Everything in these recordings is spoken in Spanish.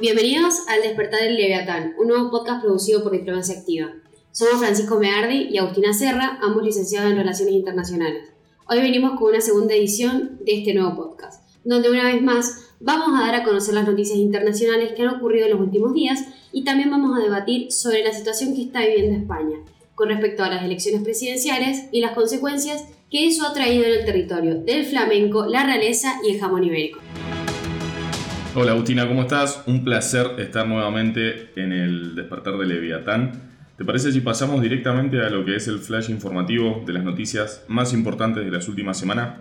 Bienvenidos al Despertar del Leviatán, un nuevo podcast producido por Diplomacia Activa. Somos Francisco Meardi y Agustina Serra, ambos licenciados en Relaciones Internacionales. Hoy venimos con una segunda edición de este nuevo podcast, donde una vez más vamos a dar a conocer las noticias internacionales que han ocurrido en los últimos días y también vamos a debatir sobre la situación que está viviendo España con respecto a las elecciones presidenciales y las consecuencias que eso ha traído en el territorio del flamenco, la realeza y el jamón ibérico. Hola Agustina, ¿cómo estás? Un placer estar nuevamente en el despertar de Leviatán. ¿Te parece si pasamos directamente a lo que es el flash informativo de las noticias más importantes de las últimas semanas?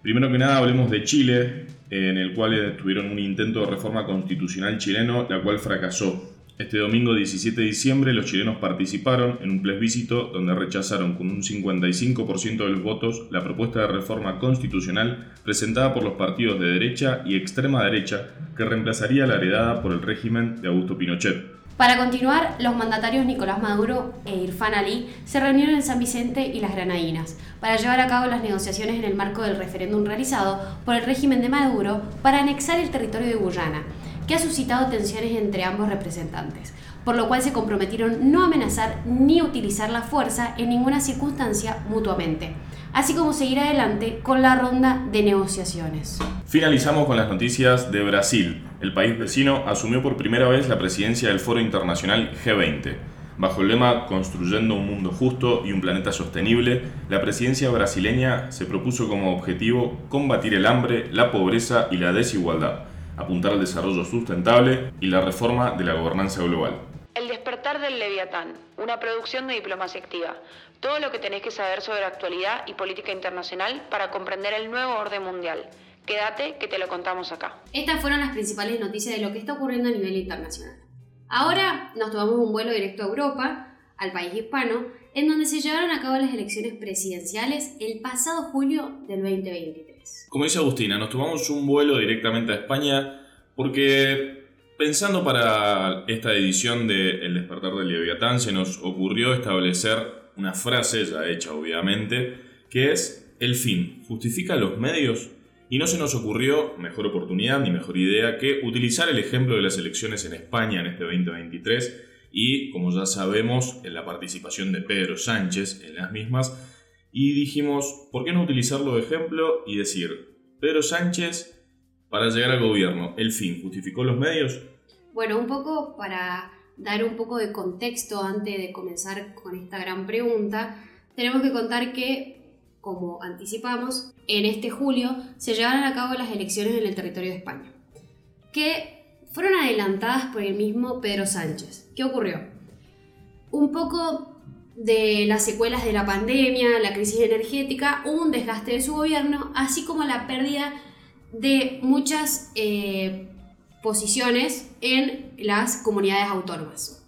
Primero que nada hablemos de Chile, en el cual tuvieron un intento de reforma constitucional chileno, la cual fracasó. Este domingo 17 de diciembre los chilenos participaron en un plebiscito donde rechazaron con un 55% de los votos la propuesta de reforma constitucional presentada por los partidos de derecha y extrema derecha que reemplazaría la heredada por el régimen de Augusto Pinochet. Para continuar, los mandatarios Nicolás Maduro e Irfan Ali se reunieron en San Vicente y las Granadinas para llevar a cabo las negociaciones en el marco del referéndum realizado por el régimen de Maduro para anexar el territorio de Guyana que ha suscitado tensiones entre ambos representantes, por lo cual se comprometieron no amenazar ni utilizar la fuerza en ninguna circunstancia mutuamente, así como seguir adelante con la ronda de negociaciones. Finalizamos con las noticias de Brasil. El país vecino asumió por primera vez la presidencia del Foro Internacional G20. Bajo el lema Construyendo un mundo justo y un planeta sostenible, la presidencia brasileña se propuso como objetivo combatir el hambre, la pobreza y la desigualdad apuntar al desarrollo sustentable y la reforma de la gobernanza global. El despertar del Leviatán, una producción de diplomacia activa. Todo lo que tenés que saber sobre actualidad y política internacional para comprender el nuevo orden mundial. Quédate que te lo contamos acá. Estas fueron las principales noticias de lo que está ocurriendo a nivel internacional. Ahora nos tomamos un vuelo directo a Europa, al país hispano, en donde se llevaron a cabo las elecciones presidenciales el pasado julio del 2023. Como dice Agustina, nos tomamos un vuelo directamente a España porque pensando para esta edición de El despertar del Leviatán se nos ocurrió establecer una frase ya hecha obviamente, que es el fin justifica los medios y no se nos ocurrió mejor oportunidad ni mejor idea que utilizar el ejemplo de las elecciones en España en este 2023 y, como ya sabemos, en la participación de Pedro Sánchez en las mismas, y dijimos, ¿por qué no utilizarlo de ejemplo y decir, Pedro Sánchez, para llegar al gobierno, el fin, ¿justificó los medios? Bueno, un poco para dar un poco de contexto antes de comenzar con esta gran pregunta, tenemos que contar que, como anticipamos, en este julio se llevaron a cabo las elecciones en el territorio de España, que fueron adelantadas por el mismo Pedro Sánchez. ¿Qué ocurrió? Un poco de las secuelas de la pandemia, la crisis energética, un desgaste de su gobierno, así como la pérdida de muchas eh, posiciones en las comunidades autónomas.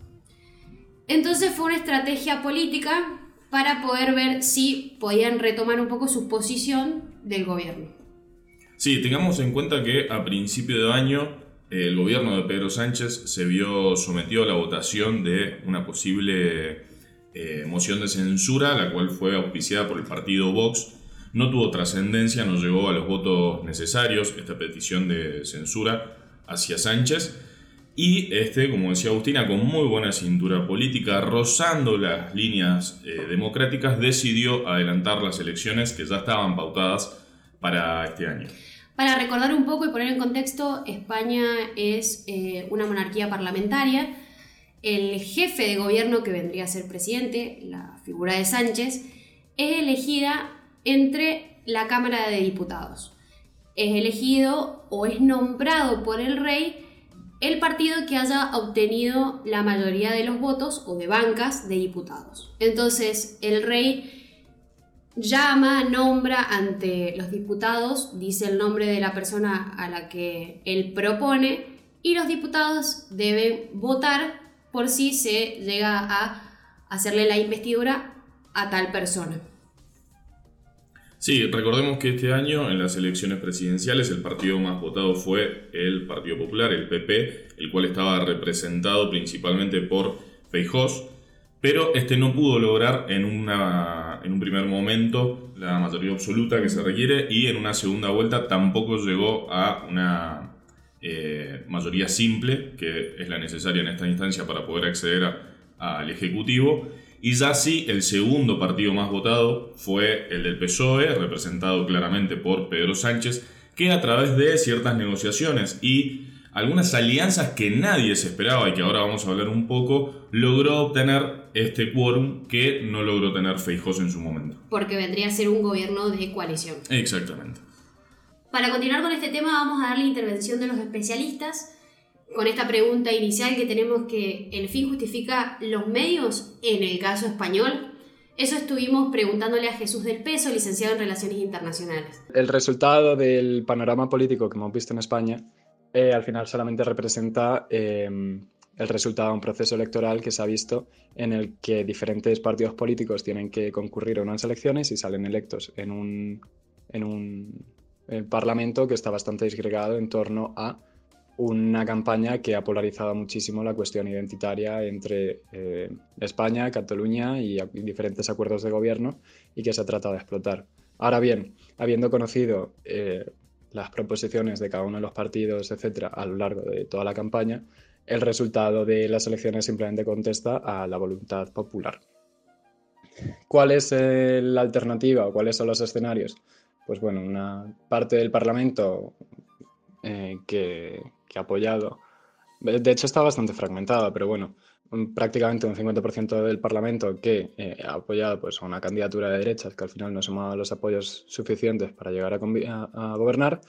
Entonces fue una estrategia política para poder ver si podían retomar un poco su posición del gobierno. Sí, tengamos en cuenta que a principio de año el gobierno de Pedro Sánchez se vio sometido a la votación de una posible eh, moción de censura, la cual fue auspiciada por el partido Vox. No tuvo trascendencia, no llegó a los votos necesarios esta petición de censura hacia Sánchez. Y este, como decía Agustina, con muy buena cintura política, rozando las líneas eh, democráticas, decidió adelantar las elecciones que ya estaban pautadas para este año. Para recordar un poco y poner en contexto, España es eh, una monarquía parlamentaria el jefe de gobierno que vendría a ser presidente, la figura de Sánchez, es elegida entre la Cámara de Diputados. Es elegido o es nombrado por el rey el partido que haya obtenido la mayoría de los votos o de bancas de diputados. Entonces el rey llama, nombra ante los diputados, dice el nombre de la persona a la que él propone y los diputados deben votar por si se llega a hacerle la investidura a tal persona. Sí, recordemos que este año en las elecciones presidenciales el partido más votado fue el Partido Popular, el PP, el cual estaba representado principalmente por Feijós, pero este no pudo lograr en, en un primer momento la mayoría absoluta que se requiere y en una segunda vuelta tampoco llegó a una eh, mayoría simple, que es la necesaria en esta instancia para poder acceder al Ejecutivo. Y ya sí, el segundo partido más votado fue el del PSOE, representado claramente por Pedro Sánchez, que a través de ciertas negociaciones y algunas alianzas que nadie se esperaba y que ahora vamos a hablar un poco, logró obtener este quórum que no logró tener Feijóo en su momento. Porque vendría a ser un gobierno de coalición. Exactamente. Para continuar con este tema vamos a dar la intervención de los especialistas con esta pregunta inicial que tenemos que el fin justifica los medios en el caso español. Eso estuvimos preguntándole a Jesús del Peso, licenciado en Relaciones Internacionales. El resultado del panorama político que hemos visto en España eh, al final solamente representa em, el resultado de un proceso electoral que se ha visto en el que diferentes partidos políticos tienen que concurrir a unas elecciones y salen electos en un, en un el Parlamento que está bastante disgregado en torno a una campaña que ha polarizado muchísimo la cuestión identitaria entre eh, España, Cataluña y, diferentes acuerdos de gobierno y que se ha tratado de explotar. Ahora bien, habiendo conocido eh, las proposiciones de cada uno de los partidos, etcétera, a lo largo de toda la campaña, el resultado de las elecciones simplemente contesta a la voluntad popular. ¿Cuál es eh, la alternativa o cuáles son los escenarios? Pues bueno, una parte del Parlamento eh, que, ha apoyado, de hecho está bastante fragmentada, pero bueno, prácticamente un 50% del Parlamento que eh, ha apoyado pues, a una candidatura de derechas que al final no sumaba los apoyos suficientes para llegar a, gobernar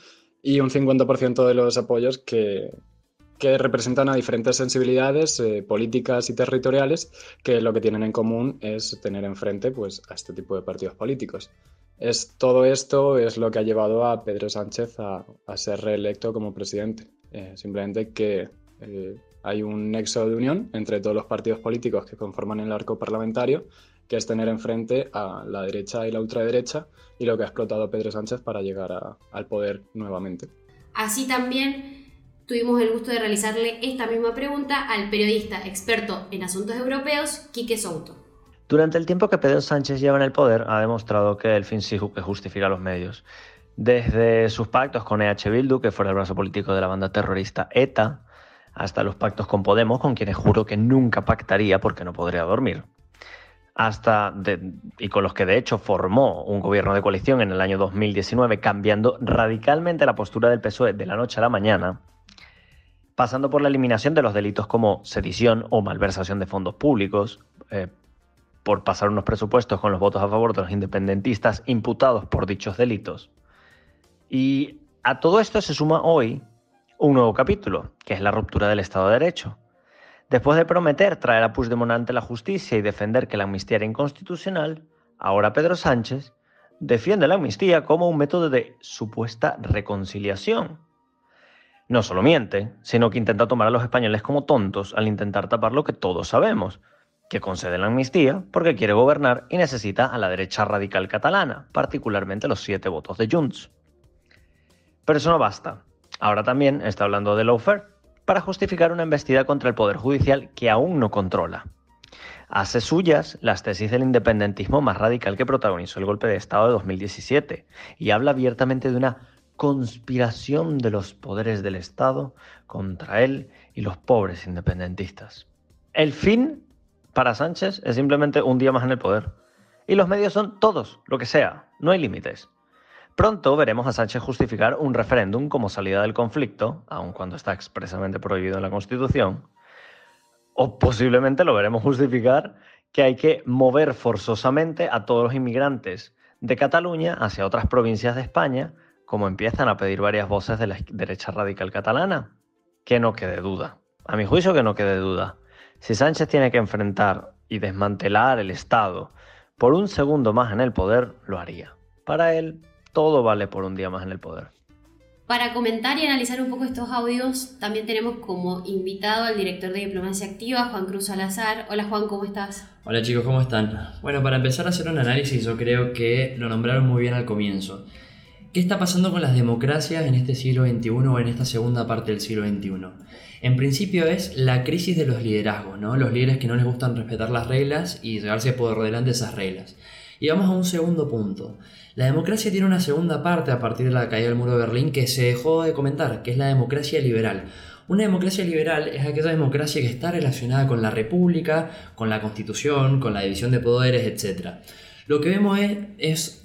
y un 50% de los apoyos que, representan a diferentes sensibilidades eh, políticas y territoriales que lo que tienen en común es tener enfrente pues, a este tipo de partidos políticos. Es, todo esto es lo que ha llevado a Pedro Sánchez a, ser reelecto como presidente. Eh, simplemente que eh, hay un nexo de unión entre todos los partidos políticos que conforman el arco parlamentario, que es tener enfrente a la derecha y la ultraderecha, y lo que ha explotado Pedro Sánchez para llegar al poder nuevamente. Así también tuvimos el gusto de realizarle esta misma pregunta al periodista experto en asuntos europeos, Quique Souto. Durante el tiempo que Pedro Sánchez lleva en el poder, ha demostrado que el fin sí justifica los medios. Desde sus pactos con EH Bildu, que fue el brazo político de la banda terrorista ETA, hasta los pactos con Podemos, con quienes juro que nunca pactaría porque no podría dormir. Hasta y con los que de hecho formó un gobierno de coalición en el año 2019, cambiando radicalmente la postura del PSOE de la noche a la mañana, pasando por la eliminación de los delitos como sedición o malversación de fondos públicos, eh, por pasar unos presupuestos con los votos a favor de los independentistas imputados por dichos delitos. Y a todo esto se suma hoy un nuevo capítulo, que es la ruptura del Estado de Derecho. Después de prometer traer a Puigdemont ante la justicia y defender que la amnistía era inconstitucional, ahora Pedro Sánchez defiende la amnistía como un método de supuesta reconciliación. No solo miente, sino que intenta tomar a los españoles como tontos al intentar tapar lo que todos sabemos, que concede la amnistía porque quiere gobernar y necesita a la derecha radical catalana, particularmente los siete votos de Junts. Pero eso no basta. Ahora también está hablando de lawfare para justificar una embestida contra el Poder Judicial que aún no controla. Hace suyas las tesis del independentismo más radical que protagonizó el golpe de Estado de 2017 y habla abiertamente de una conspiración de los poderes del Estado contra él y los pobres independentistas. El fin para Sánchez es simplemente un día más en el poder. Y los medios son todos, lo que sea, no hay límites. Pronto veremos a Sánchez justificar un referéndum como salida del conflicto, aun cuando está expresamente prohibido en la Constitución. O posiblemente lo veremos justificar que hay que mover forzosamente a todos los inmigrantes de Cataluña hacia otras provincias de España, como empiezan a pedir varias voces de la derecha radical catalana. Que no quede duda. A mi juicio que no quede duda. Si Sánchez tiene que enfrentar y desmantelar el Estado por un segundo más en el poder, lo haría. Para él, todo vale por un día más en el poder. Para comentar y analizar un poco estos audios, también tenemos como invitado al director de Diplomacia Activa, Juan Cruz Salazar. Hola Juan, ¿cómo estás? Hola chicos, ¿cómo están? Bueno, para empezar a hacer un análisis, yo creo que lo nombraron muy bien al comienzo. ¿Qué está pasando con las democracias en este siglo XXI o en esta segunda parte del siglo XXI? En principio es la crisis de los liderazgos, ¿no? Los líderes que no les gustan respetar las reglas y llevarse por delante esas reglas. Y vamos a un segundo punto. La democracia tiene una segunda parte a partir de la caída del muro de Berlín que se dejó de comentar, que es la democracia liberal. Una democracia liberal es aquella democracia que está relacionada con la república, con la constitución, con la división de poderes, etc. Lo que vemos es, es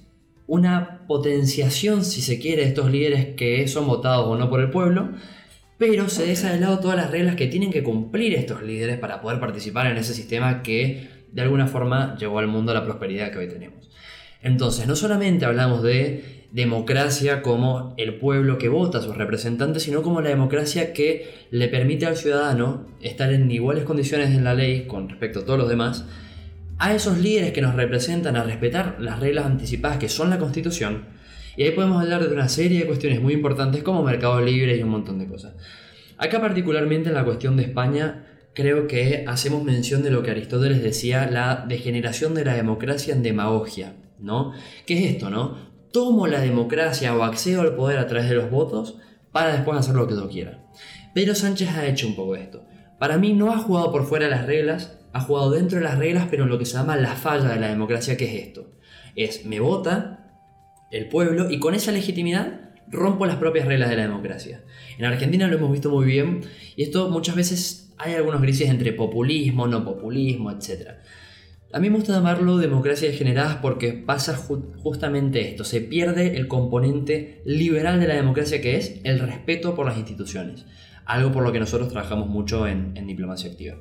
una potenciación, si se quiere, de estos líderes que son votados o no por el pueblo, pero se deja de lado todas las reglas que tienen que cumplir estos líderes para poder participar en ese sistema que de alguna forma llevó al mundo a la prosperidad que hoy tenemos. Entonces, no solamente hablamos de democracia como el pueblo que vota a sus representantes, sino como la democracia que le permite al ciudadano estar en iguales condiciones en la ley con respecto a todos los demás, a esos líderes que nos representan a respetar las reglas anticipadas que son la Constitución, y ahí podemos hablar de una serie de cuestiones muy importantes como mercado libre y un montón de cosas. Acá particularmente en la cuestión de España, creo que hacemos mención de lo que Aristóteles decía, la degeneración de la democracia en demagogia, ¿no? ¿Qué es esto, no? Tomo la democracia o accedo al poder a través de los votos para después hacer lo que yo quiera. Pero Sánchez ha hecho un poco esto. Para mí no ha jugado por fuera las reglas, ha jugado dentro de las reglas, pero en lo que se llama la falla de la democracia, que es esto. Es, me vota el pueblo y con esa legitimidad rompo las propias reglas de la democracia. En Argentina lo hemos visto muy bien y esto muchas veces hay algunos grises entre populismo, no populismo, etc. A mí me gusta llamarlo democracia degenerada porque pasa justamente esto, se pierde el componente liberal de la democracia que es el respeto por las instituciones, algo por lo que nosotros trabajamos mucho en, diplomacia activa.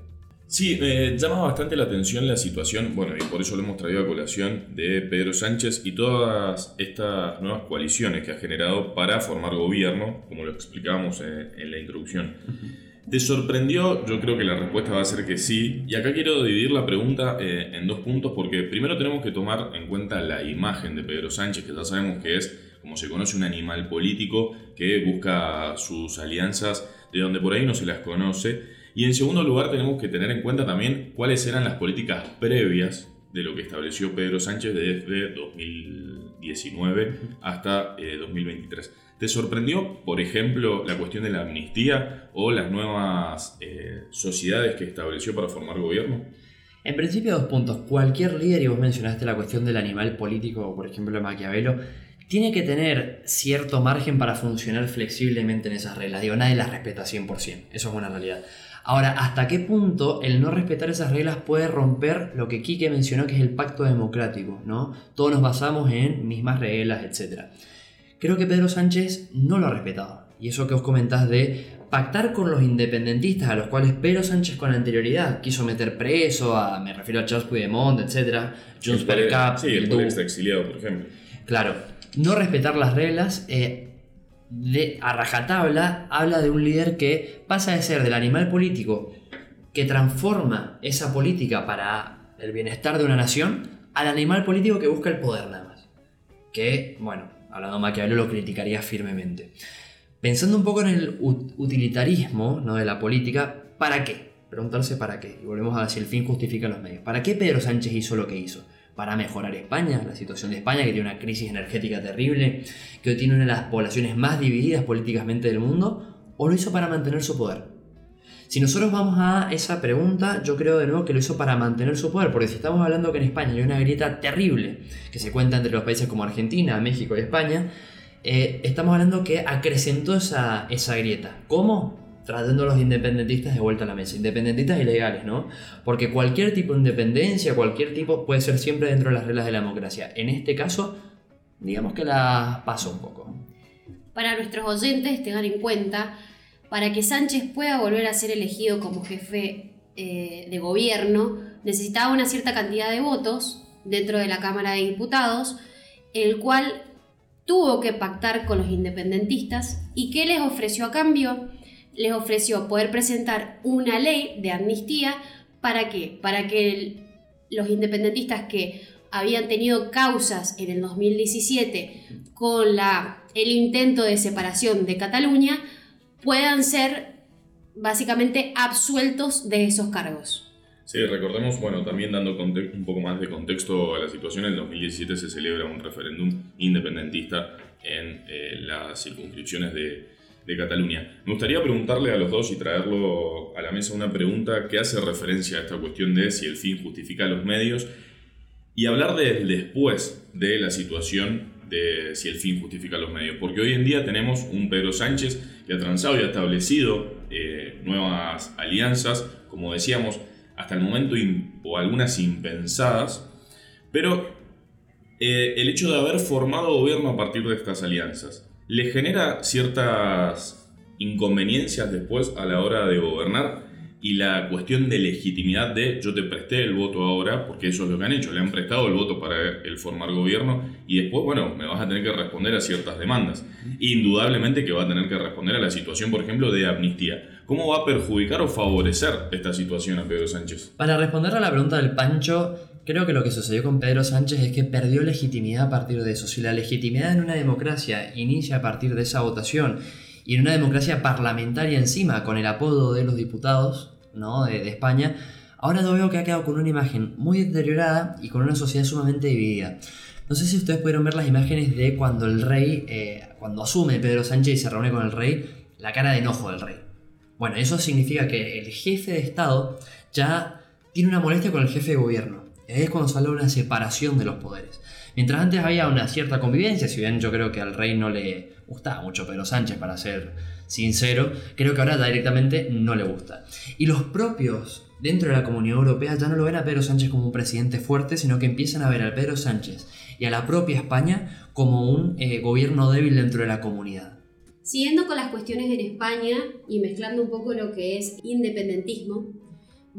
Sí, me llama bastante la atención la situación, bueno, y por eso lo hemos traído a colación de Pedro Sánchez y todas estas nuevas coaliciones que ha generado para formar gobierno, como lo explicábamos en, la introducción. ¿Te sorprendió? Yo creo que la respuesta va a ser que sí. Y acá quiero dividir la pregunta eh, en dos puntos porque primero tenemos que tomar en cuenta la imagen de Pedro Sánchez, que ya sabemos que es, como se conoce, un animal político que busca sus alianzas de donde por ahí no se las conoce. Y en segundo lugar tenemos que tener en cuenta también cuáles eran las políticas previas de lo que estableció Pedro Sánchez desde 2019 hasta 2023. Eh, ¿Te sorprendió, por ejemplo, la cuestión de la amnistía o las nuevas eh, sociedades que estableció para formar gobierno? En principio, dos puntos. Cualquier líder, y vos mencionaste la cuestión del animal político, por ejemplo, Maquiavelo, tiene que tener cierto margen para funcionar flexiblemente en esas reglas. Digo, nadie las respeta 100%, eso es una realidad. Ahora, ¿hasta qué punto el no respetar esas reglas puede romper lo que Quique mencionó que es el pacto democrático? ¿no? Todos nos basamos en mismas reglas, etc. Creo que Pedro Sánchez no lo ha respetado. Y eso que os comentás de pactar con los independentistas a los cuales Pedro Sánchez con anterioridad quiso meter preso a, me refiero a Charles Puigdemont, etc. Junts per Cap, sí, el, está exiliado, por ejemplo. Claro, no respetar las reglas eh, de, a rajatabla habla de un líder que pasa de ser del animal político que transforma esa política para el bienestar de una nación al animal político que busca el poder nada más. Que, bueno, hablando Maquiavelo, lo criticaría firmemente. Pensando un poco en el utilitarismo ¿no? de la política, ¿para qué? Preguntarse para qué. Y volvemos a si el fin justifica los medios. ¿Para qué Pedro Sánchez hizo lo que hizo? ¿Para mejorar España? La situación de España, que tiene una crisis energética terrible, que hoy tiene una de las poblaciones más divididas políticamente del mundo, ¿o lo hizo para mantener su poder? Si nosotros vamos a esa pregunta, yo creo de nuevo que lo hizo para mantener su poder, porque si estamos hablando que en España hay una grieta terrible que se cuenta entre los países como Argentina, México y España, eh, estamos hablando que acrecentó esa, esa grieta. ¿Cómo? Tratando a los independentistas de vuelta a la mesa. Independentistas ilegales, ¿no? Porque cualquier tipo de independencia, cualquier tipo, puede ser siempre dentro de las reglas de la democracia. En este caso, digamos que la pasó un poco. Para nuestros oyentes, tengan en cuenta para que Sánchez pueda volver a ser elegido como jefe eh, de gobierno, necesitaba una cierta cantidad de votos dentro de la Cámara de Diputados, el cual tuvo que pactar con los independentistas y ¿qué les ofreció a cambio? Les ofreció poder presentar una ley de amnistía para qué? Para que los independentistas que habían tenido causas en el 2017 con la, el intento de separación de Cataluña puedan ser básicamente absueltos de esos cargos. Sí, recordemos, bueno, también dando un poco más de contexto a la situación, en 2017 se celebra un referéndum independentista en eh, las circunscripciones de, de, Cataluña. Me gustaría preguntarle a los dos y traerlo a la mesa una pregunta que hace referencia a esta cuestión de si el fin justifica los medios y hablar del después de la situación de si el fin justifica los medios. Porque hoy en día tenemos un Pedro Sánchez que ha transado y ha establecido eh, nuevas alianzas, como decíamos, hasta el momento o algunas impensadas, pero eh, el hecho de haber formado gobierno a partir de estas alianzas le genera ciertas inconveniencias después a la hora de gobernar y la cuestión de legitimidad de yo te presté el voto ahora, porque eso es lo que han hecho, le han prestado el voto para el formar gobierno y después, bueno, me vas a tener que responder a ciertas demandas. Indudablemente que va a tener que responder a la situación, por ejemplo, de amnistía. ¿Cómo va a perjudicar o favorecer esta situación a Pedro Sánchez? Para responder a la pregunta del Pancho, creo que lo que sucedió con Pedro Sánchez es que perdió legitimidad a partir de eso. Si la legitimidad en una democracia inicia a partir de esa votación, y en una democracia parlamentaria encima, con el apodo de los diputados ¿no? de, España, ahora lo veo que ha quedado con una imagen muy deteriorada y con una sociedad sumamente dividida. No sé si ustedes pudieron ver las imágenes de cuando el rey, eh, cuando asume Pedro Sánchez y se reúne con el rey, la cara de enojo del rey. Bueno, eso significa que el jefe de Estado ya tiene una molestia con el jefe de gobierno. Es cuando se una separación de los poderes. Mientras antes había una cierta convivencia, si bien yo creo que al rey no le gustaba mucho Pedro Sánchez, para ser sincero, creo que ahora directamente no le gusta. Y los propios dentro de la Comunidad Europea ya no lo ven a Pedro Sánchez como un presidente fuerte, sino que empiezan a ver a Pedro Sánchez y a la propia España como un eh, gobierno débil dentro de la comunidad. Siguiendo con las cuestiones en España y mezclando un poco lo que es independentismo,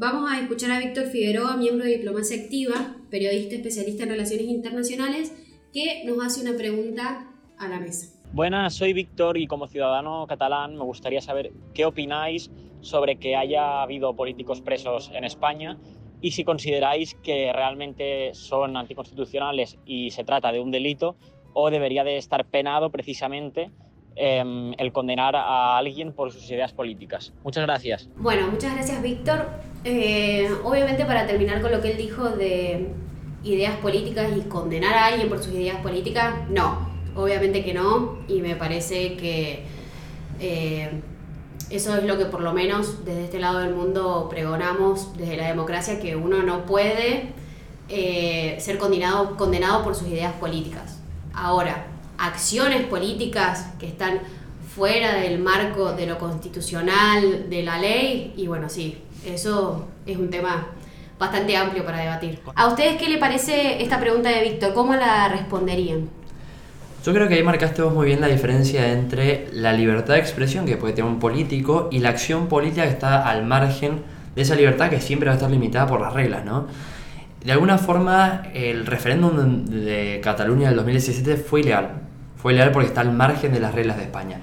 Vamos a escuchar a Víctor Figueroa, miembro de Diplomacia Activa, periodista especialista en relaciones internacionales, que nos hace una pregunta a la mesa. Buenas, soy Víctor y como ciudadano catalán me gustaría saber qué opináis sobre que haya habido políticos presos en España y si consideráis que realmente son anticonstitucionales y se trata de un delito o debería de estar penado precisamente em, el condenar a alguien por sus ideas políticas. Muchas gracias. Bueno, muchas gracias Víctor. Eh, obviamente para terminar con lo que él dijo de ideas políticas y condenar a alguien por sus ideas políticas, no, obviamente que no, y me parece que eh, eso es lo que por lo menos desde este lado del mundo pregonamos desde la democracia, que uno no puede eh, ser condenado, condenado por sus ideas políticas. Ahora, acciones políticas que están fuera del marco de lo constitucional, de la ley, y bueno, sí, eso es un tema bastante amplio para debatir. ¿A ustedes qué le parece esta pregunta de Víctor? ¿Cómo la responderían? Yo creo que ahí marcaste vos muy bien la diferencia entre la libertad de expresión que puede tener un político y la acción política que está al margen de esa libertad que siempre va a estar limitada por las reglas, ¿no? De alguna forma, el referéndum de Cataluña del 2017 fue ilegal. Fue ilegal porque está al margen de las reglas de España.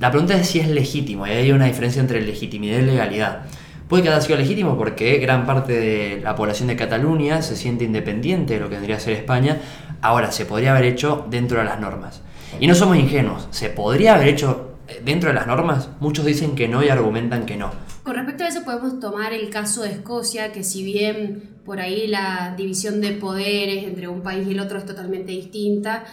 La pregunta es si es legítimo, y hay una diferencia entre legitimidad y legalidad. Puede que haya sido legítimo porque gran parte de la población de Cataluña se siente independiente de lo que vendría a ser España. Ahora, se podría haber hecho dentro de las normas. Y no somos ingenuos, se podría haber hecho eh, dentro de las normas. Muchos dicen que no y argumentan que no. Con respecto a eso podemos tomar el caso de Escocia, que si bien por ahí la división de poderes entre un país y el otro es totalmente distinta,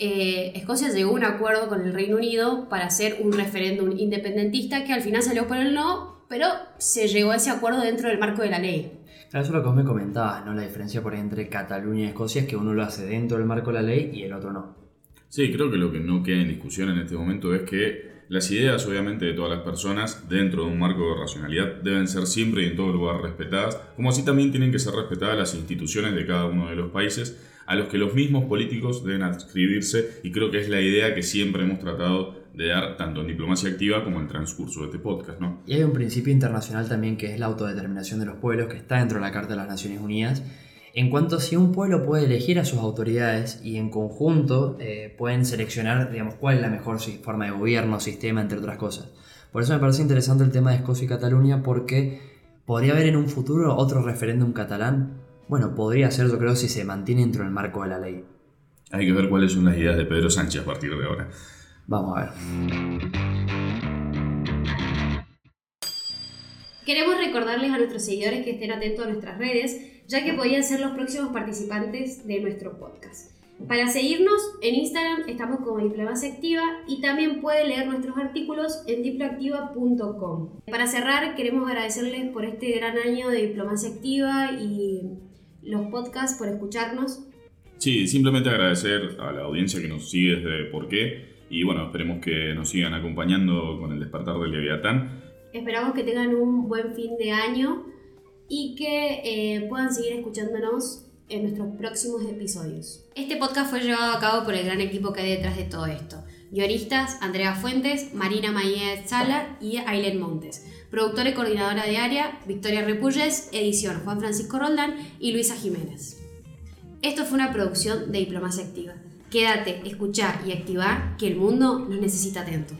eh, Escocia llegó a un acuerdo con el Reino Unido para hacer un referéndum independentista que al final salió por el no, pero se llegó a ese acuerdo dentro del marco de la ley. Claro, eso es lo que vos me comentabas, ¿no? La diferencia por entre Cataluña y Escocia es que uno lo hace dentro del marco de la ley y el otro no. Sí, creo que lo que no queda en discusión en este momento es que las ideas, obviamente, de todas las personas dentro de un marco de racionalidad deben ser siempre y en todo lugar respetadas, como así también tienen que ser respetadas las instituciones de cada uno de los países a los que los mismos políticos deben adscribirse y creo que es la idea que siempre hemos tratado de dar tanto en diplomacia activa como en transcurso de este podcast. ¿no? Y hay un principio internacional también que es la autodeterminación de los pueblos, que está dentro de la Carta de las Naciones Unidas, en cuanto a si un pueblo puede elegir a sus autoridades y en conjunto eh, pueden seleccionar digamos, cuál es la mejor forma de gobierno, sistema, entre otras cosas. Por eso me parece interesante el tema de Escocia y Cataluña porque podría haber en un futuro otro referéndum catalán. Bueno, podría ser yo creo si se mantiene dentro del marco de la ley. Hay que ver cuáles son las ideas de Pedro Sánchez a partir de ahora. Vamos a ver. Queremos recordarles a nuestros seguidores que estén atentos a nuestras redes, ya que podrían ser los próximos participantes de nuestro podcast. Para seguirnos en Instagram estamos como Diplomacia Activa y también puede leer nuestros artículos en diploactiva.com. Para cerrar, queremos agradecerles por este gran año de Diplomacia Activa y los podcasts, por escucharnos. Sí, simplemente agradecer a la audiencia que nos sigue desde por qué. Y bueno, esperemos que nos sigan acompañando con el despertar del Leviatán. Esperamos que tengan un buen fin de año y que eh, puedan seguir escuchándonos en nuestros próximos episodios. Este podcast fue llevado a cabo por el gran equipo que hay detrás de todo esto. Guionistas, Andrea Fuentes, Marina Maía Sala y Aileen Montes. Productora y coordinadora de área, Victoria Repulles. Edición, Juan Francisco Roldán y Luisa Jiménez. Esto fue una producción de Diplomacia Activa. Quédate, escucha y activa que el mundo nos necesita atentos.